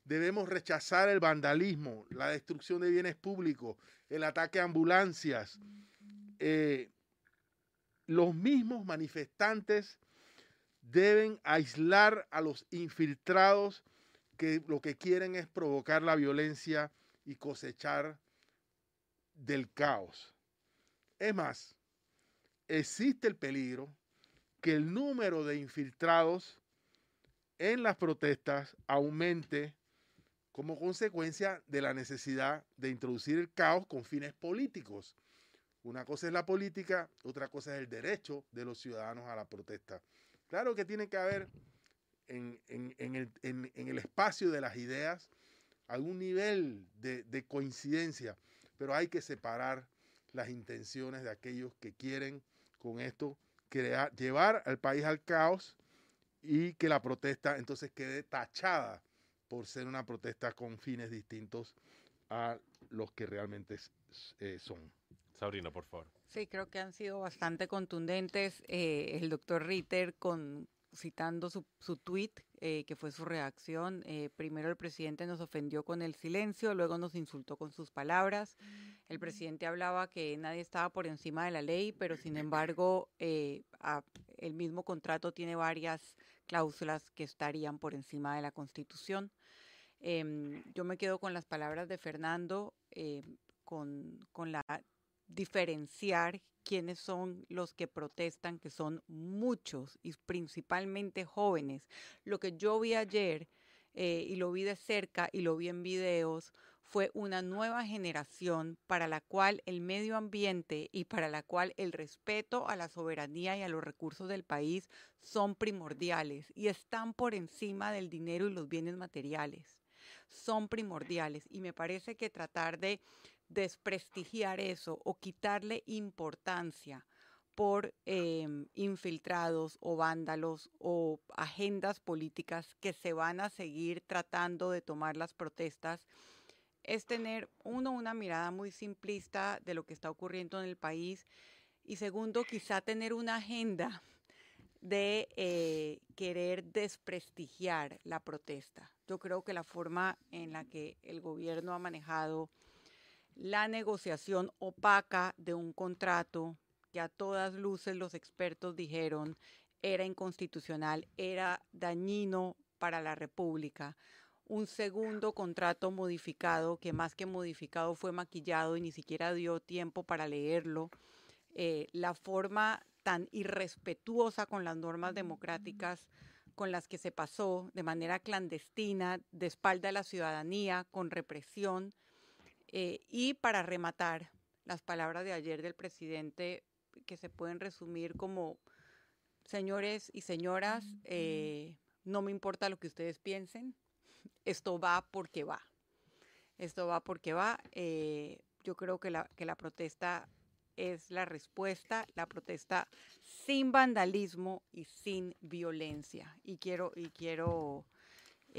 Debemos rechazar el vandalismo, la destrucción de bienes públicos, el ataque a ambulancias. Eh, los mismos manifestantes deben aislar a los infiltrados que lo que quieren es provocar la violencia y cosechar del caos. Es más, existe el peligro que el número de infiltrados en las protestas aumente como consecuencia de la necesidad de introducir el caos con fines políticos. Una cosa es la política, otra cosa es el derecho de los ciudadanos a la protesta. Claro que tiene que haber en, en- el, en- el espacio de las ideas algún nivel de, de coincidencia, pero hay que separar las intenciones de aquellos que quieren con esto crear, llevar al país al caos y que la protesta entonces quede tachada por ser una protesta con fines distintos a los que realmente eh, son. Sabrina, por favor. Sí, creo que han sido bastante contundentes. eh, el doctor Ritter con citando su, su tweet, eh, que fue su reacción. eh, primero el presidente nos ofendió con el silencio, luego nos insultó con sus palabras. El presidente hablaba que nadie estaba por encima de la ley, pero sin embargo eh, a- el mismo contrato tiene varias cláusulas que estarían por encima de la Constitución. Em, yo me quedo con las palabras de Fernando, eh, con, con la diferenciar quiénes son los que protestan, que son muchos y principalmente jóvenes. Lo que yo vi ayer eh, y lo vi de cerca y lo vi en videos fue una nueva generación para la cual el medio ambiente y para la cual el respeto a la soberanía y a los recursos del país son primordiales y están por encima del dinero y los bienes materiales. Son primordiales y me parece que tratar de desprestigiar eso o quitarle importancia por em, infiltrados o vándalos o agendas políticas que se van a seguir tratando de tomar las protestas es tener, uno, una mirada muy simplista de lo que está ocurriendo en el país y segundo, quizá tener una agenda de eh, querer desprestigiar la protesta. Yo creo que la forma en la que el gobierno ha manejado la negociación opaca de un contrato que a todas luces los expertos dijeron era inconstitucional, era dañino para la República. Un segundo contrato modificado, que más que modificado fue maquillado y ni siquiera dio tiempo para leerlo. Eh, la forma tan irrespetuosa con las normas democráticas con las que se pasó de manera clandestina, de espalda a la ciudadanía, con represión. Eh, y para rematar, las palabras de ayer del presidente que se pueden resumir como, señores y señoras, eh, no me importa lo que ustedes piensen, esto va porque va. Esto va porque va. Eh, yo creo que la, que la protesta es la respuesta, la protesta sin vandalismo y sin violencia. Y quiero, y quiero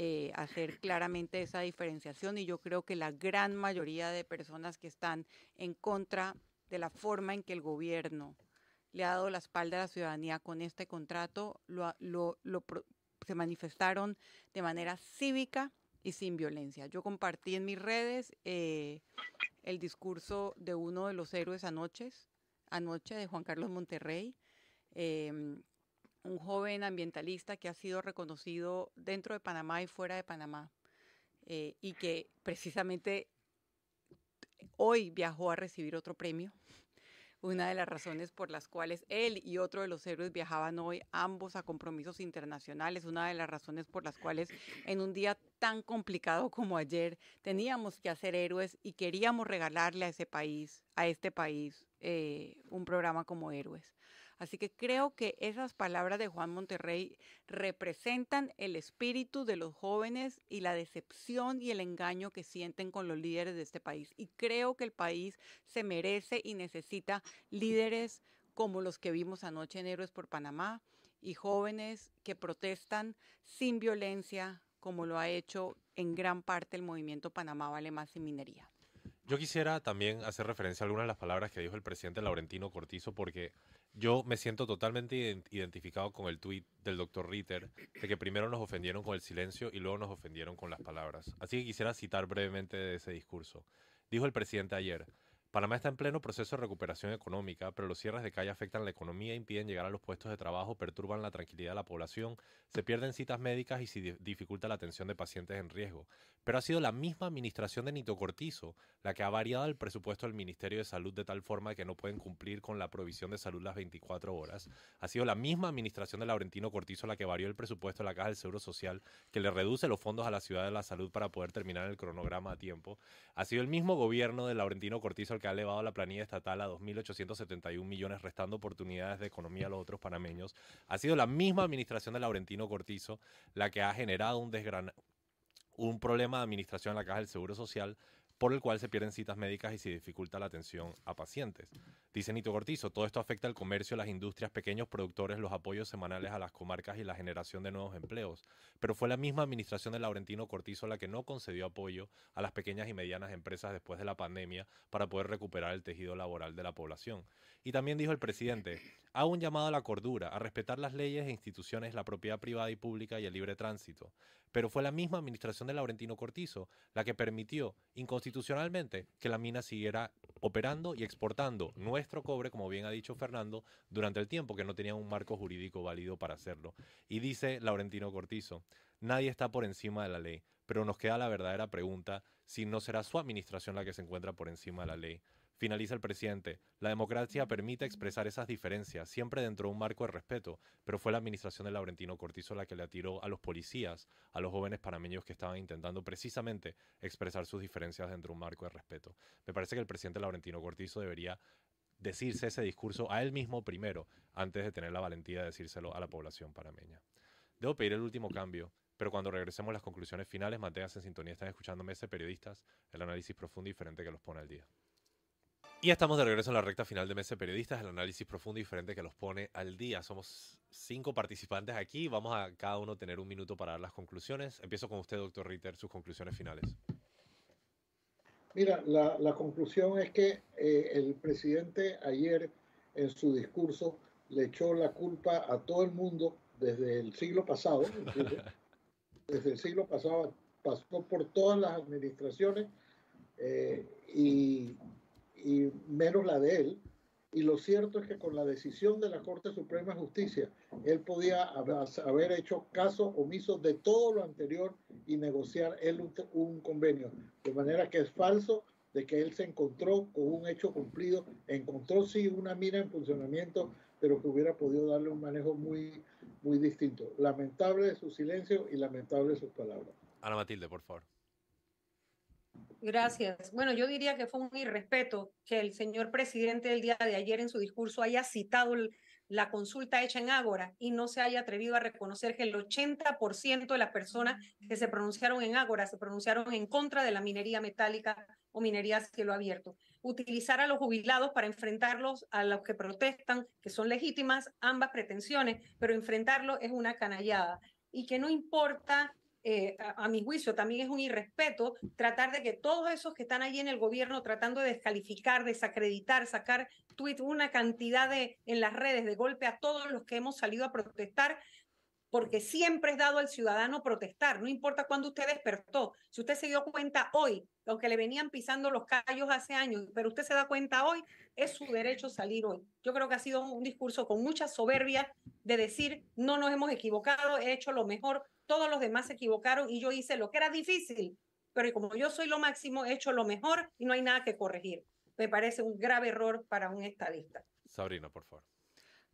eh, hacer claramente esa diferenciación y yo creo que la gran mayoría de personas que están en contra de la forma en que el gobierno le ha dado la espalda a la ciudadanía con este contrato, lo, lo, se manifestaron de manera cívica y sin violencia. Yo compartí en mis redes eh, el discurso de uno de los héroes anoche, anoche de Juan Carlos Monterrey, em, un joven ambientalista que ha sido reconocido dentro de Panamá y fuera de Panamá, eh, y que precisamente hoy viajó a recibir otro premio una de las razones por las cuales él y otro de los héroes viajaban hoy, ambos a compromisos internacionales, una de las razones por las cuales en un día tan complicado como ayer teníamos que hacer héroes y queríamos regalarle a ese país, a este país, eh, un programa como Héroes. Así que creo que esas palabras de Juan Monterrey representan el espíritu de los jóvenes y la decepción y el engaño que sienten con los líderes de este país. Y creo que el país se merece y necesita líderes como los que vimos anoche en Héroes por Panamá y jóvenes que protestan sin violencia, como lo ha hecho en gran parte el movimiento Panamá Vale Más sin Minería. Yo quisiera también hacer referencia a algunas de las palabras que dijo el presidente Laurentino Cortizo, porque yo me siento totalmente identificado con el tuit del doctor Ritter, de que primero nos ofendieron con el silencio y luego nos ofendieron con las palabras. Así que quisiera citar brevemente ese discurso. Dijo el presidente ayer, Panamá está en pleno proceso de recuperación económica, pero los cierres de calle afectan la economía, impiden llegar a los puestos de trabajo, perturban la tranquilidad de la población, se pierden citas médicas y se dificulta la atención de pacientes en riesgo. Pero ha sido la misma administración de Nito Cortizo la que ha variado el presupuesto del Ministerio de Salud de tal forma que no pueden cumplir con la provisión de salud las 24 horas. Ha sido la misma administración de Laurentino Cortizo la que varió el presupuesto de la Caja del Seguro Social, que le reduce los fondos a la ciudad de la salud para poder terminar el cronograma a tiempo. Ha sido el mismo gobierno de Laurentino Cortizo que ha elevado la planilla estatal a 2.871 millones, restando oportunidades de economía a los otros panameños. Ha sido la misma administración de Laurentino Cortizo la que ha generado un, un problema de administración en la Caja del Seguro Social por el cual se pierden citas médicas y se dificulta la atención a pacientes. Dice Nito Cortizo, todo esto afecta al comercio, las industrias, pequeños productores, los apoyos semanales a las comarcas y la generación de nuevos empleos. Pero fue la misma administración de Laurentino Cortizo la que no concedió apoyo a las pequeñas y medianas empresas después de la pandemia para poder recuperar el tejido laboral de la población. Y también dijo el presidente, hago un llamado a la cordura, a respetar las leyes e instituciones, la propiedad privada y pública y el libre tránsito. Pero fue la misma administración de Laurentino Cortizo la que permitió inconstitucionalmente que la mina siguiera operando y exportando nuestro cobre, como bien ha dicho Fernando, durante el tiempo que no tenía un marco jurídico válido para hacerlo. Y dice Laurentino Cortizo, nadie está por encima de la ley, pero nos queda la verdadera pregunta si no será su administración la que se encuentra por encima de la ley. Finaliza el presidente. La democracia permite expresar esas diferencias, siempre dentro de un marco de respeto, pero fue la administración de Laurentino Cortizo la que le atiró a los policías, a los jóvenes panameños que estaban intentando precisamente expresar sus diferencias dentro de un marco de respeto. Me parece que el presidente Laurentino Cortizo debería decirse ese discurso a él mismo primero, antes de tener la valentía de decírselo a la población panameña. Debo pedir el último cambio, pero cuando regresemos a las conclusiones finales, manténganse en sintonía, están escuchándome ese periodistas, el análisis profundo y diferente que los pone al día. Y estamos de regreso en la recta final de Mesa de Periodistas, el análisis profundo y diferente que los pone al día. Somos cinco participantes aquí, vamos a cada uno tener un minuto para dar las conclusiones. Empiezo con usted, doctor Ritter, sus conclusiones finales. Mira, la, conclusión es que eh, el presidente ayer en su discurso le echó la culpa a todo el mundo desde el siglo pasado, desde el siglo pasado pasó por todas las administraciones eh, y y menos la de él. Y lo cierto es que con la decisión de la Corte Suprema de Justicia, él podía haber hecho caso omiso de todo lo anterior y negociar él un, convenio. De manera que es falso de que él se encontró con un hecho cumplido, encontró sí una mina en funcionamiento, pero que hubiera podido darle un manejo muy, muy distinto. Lamentable su silencio y lamentable sus palabras. Ana Matilde, por favor. Gracias. Bueno, yo diría que fue un irrespeto que el señor presidente el día de ayer en su discurso haya citado la consulta hecha en Ágora y no se haya atrevido a reconocer que el 80% de las personas que se pronunciaron en Ágora se pronunciaron en contra de la minería metálica o minería a cielo abierto. Utilizar a los jubilados para enfrentarlos a los que protestan, que son legítimas ambas pretensiones, pero enfrentarlo es una canallada. Y que no importa eh, a, mi juicio, también es un irrespeto tratar de que todos esos que están allí en el gobierno tratando de descalificar, desacreditar, sacar tweets, una cantidad de en las redes de golpe a todos los que hemos salido a protestar, porque siempre es dado al ciudadano protestar, no importa cuándo usted despertó. Si usted se dio cuenta hoy, aunque le venían pisando los callos hace años, pero usted se da cuenta hoy, es su derecho salir hoy. Yo creo que ha sido un discurso con mucha soberbia de decir, no nos hemos equivocado, he hecho lo mejor, todos los demás se equivocaron y yo hice lo que era difícil, pero como yo soy lo máximo, he hecho lo mejor y no hay nada que corregir. Me parece un grave error para un estadista. Sabrina, por favor.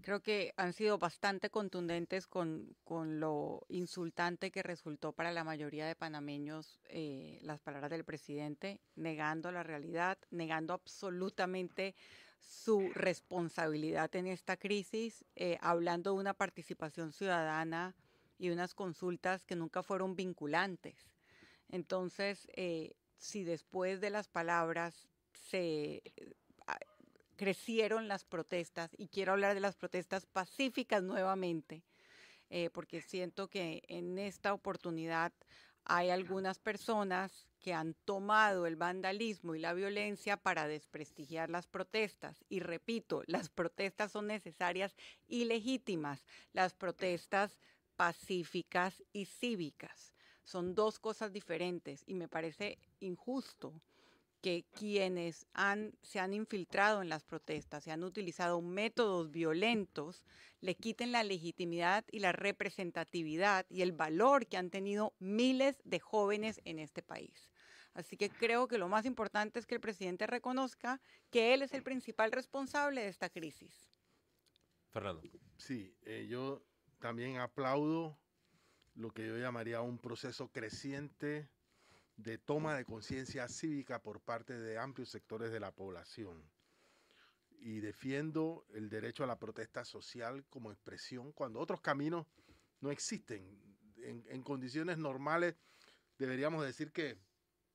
Creo que han sido bastante contundentes con, con lo insultante que resultó para la mayoría de panameños eh, las palabras del presidente, negando la realidad, negando absolutamente su responsabilidad en esta crisis, eh, hablando de una participación ciudadana y unas consultas que nunca fueron vinculantes. Entonces, eh, si después de las palabras se crecieron las protestas, y quiero hablar de las protestas pacíficas nuevamente, eh, porque siento que en esta oportunidad hay algunas personas que han tomado el vandalismo y la violencia para desprestigiar las protestas. Y repito, las protestas son necesarias y legítimas. Las protestas pacíficas y cívicas. Son dos cosas diferentes y me parece injusto que quienes han, se han infiltrado en las protestas, y han utilizado métodos violentos, le quiten la legitimidad y la representatividad y el valor que han tenido miles de jóvenes en este país. Así que creo que lo más importante es que el presidente reconozca que él es el principal responsable de esta crisis. Fernando. Sí, eh, yo también aplaudo lo que yo llamaría un proceso creciente de toma de conciencia cívica por parte de amplios sectores de la población. Y defiendo el derecho a la protesta social como expresión cuando otros caminos no existen. En, condiciones normales deberíamos decir que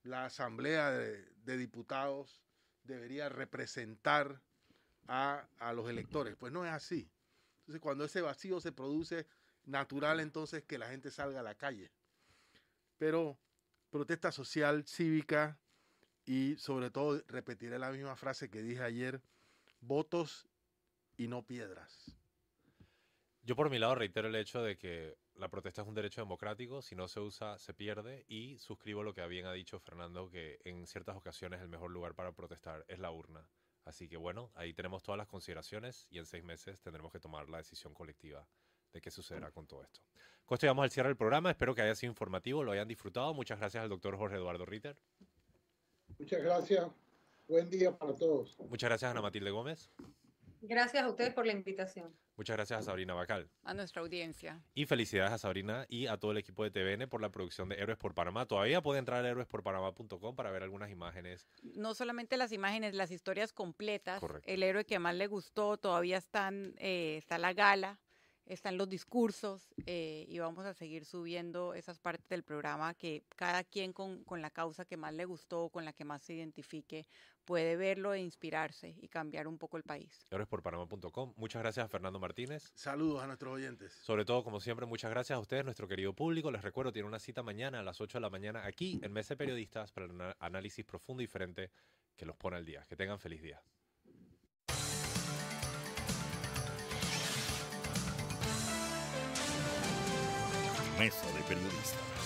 la Asamblea de, Diputados debería representar a, a los electores. Pues no es así. Entonces, cuando ese vacío se produce, natural entonces que la gente salga a la calle. Pero protesta social, cívica y sobre todo, repetiré la misma frase que dije ayer, votos y no piedras. Yo por mi lado reitero el hecho de que la protesta es un derecho democrático, si no se usa se pierde y suscribo lo que bien ha dicho Fernando, que en ciertas ocasiones el mejor lugar para protestar es la urna. Así que bueno, ahí tenemos todas las consideraciones y en seis meses tendremos que tomar la decisión colectiva de qué sucederá con todo esto. Con esto llegamos al cierre del programa. Espero que haya sido informativo, lo hayan disfrutado. Muchas gracias al doctor Jorge Eduardo Ritter. Muchas gracias. Buen día para todos. Muchas gracias, Ana Matilde Gómez. Gracias a ustedes por la invitación. Muchas gracias a Sabrina Bacal. A nuestra audiencia. Y felicidades a Sabrina y a todo el equipo de TVN por la producción de Héroes por Panamá. Todavía puede entrar a héroesporpanamá.com para ver algunas imágenes. No solamente las imágenes, las historias completas. El héroe que más le gustó, todavía están, eh, está la gala están los discursos eh, y vamos a seguir subiendo esas partes del programa que cada quien con, con, la causa que más le gustó, con la que más se identifique, puede verlo e inspirarse y cambiar un poco el país. Ahora es por panamá.com. Muchas gracias a Fernando Martínez. Saludos a nuestros oyentes. Sobre todo, como siempre, muchas gracias a ustedes, nuestro querido público. Les recuerdo, tiene una cita mañana a las 8 de la mañana aquí en Mesa Periodistas para un análisis profundo y diferente que los pone al día. Que tengan feliz día. Mesa de Periodistas.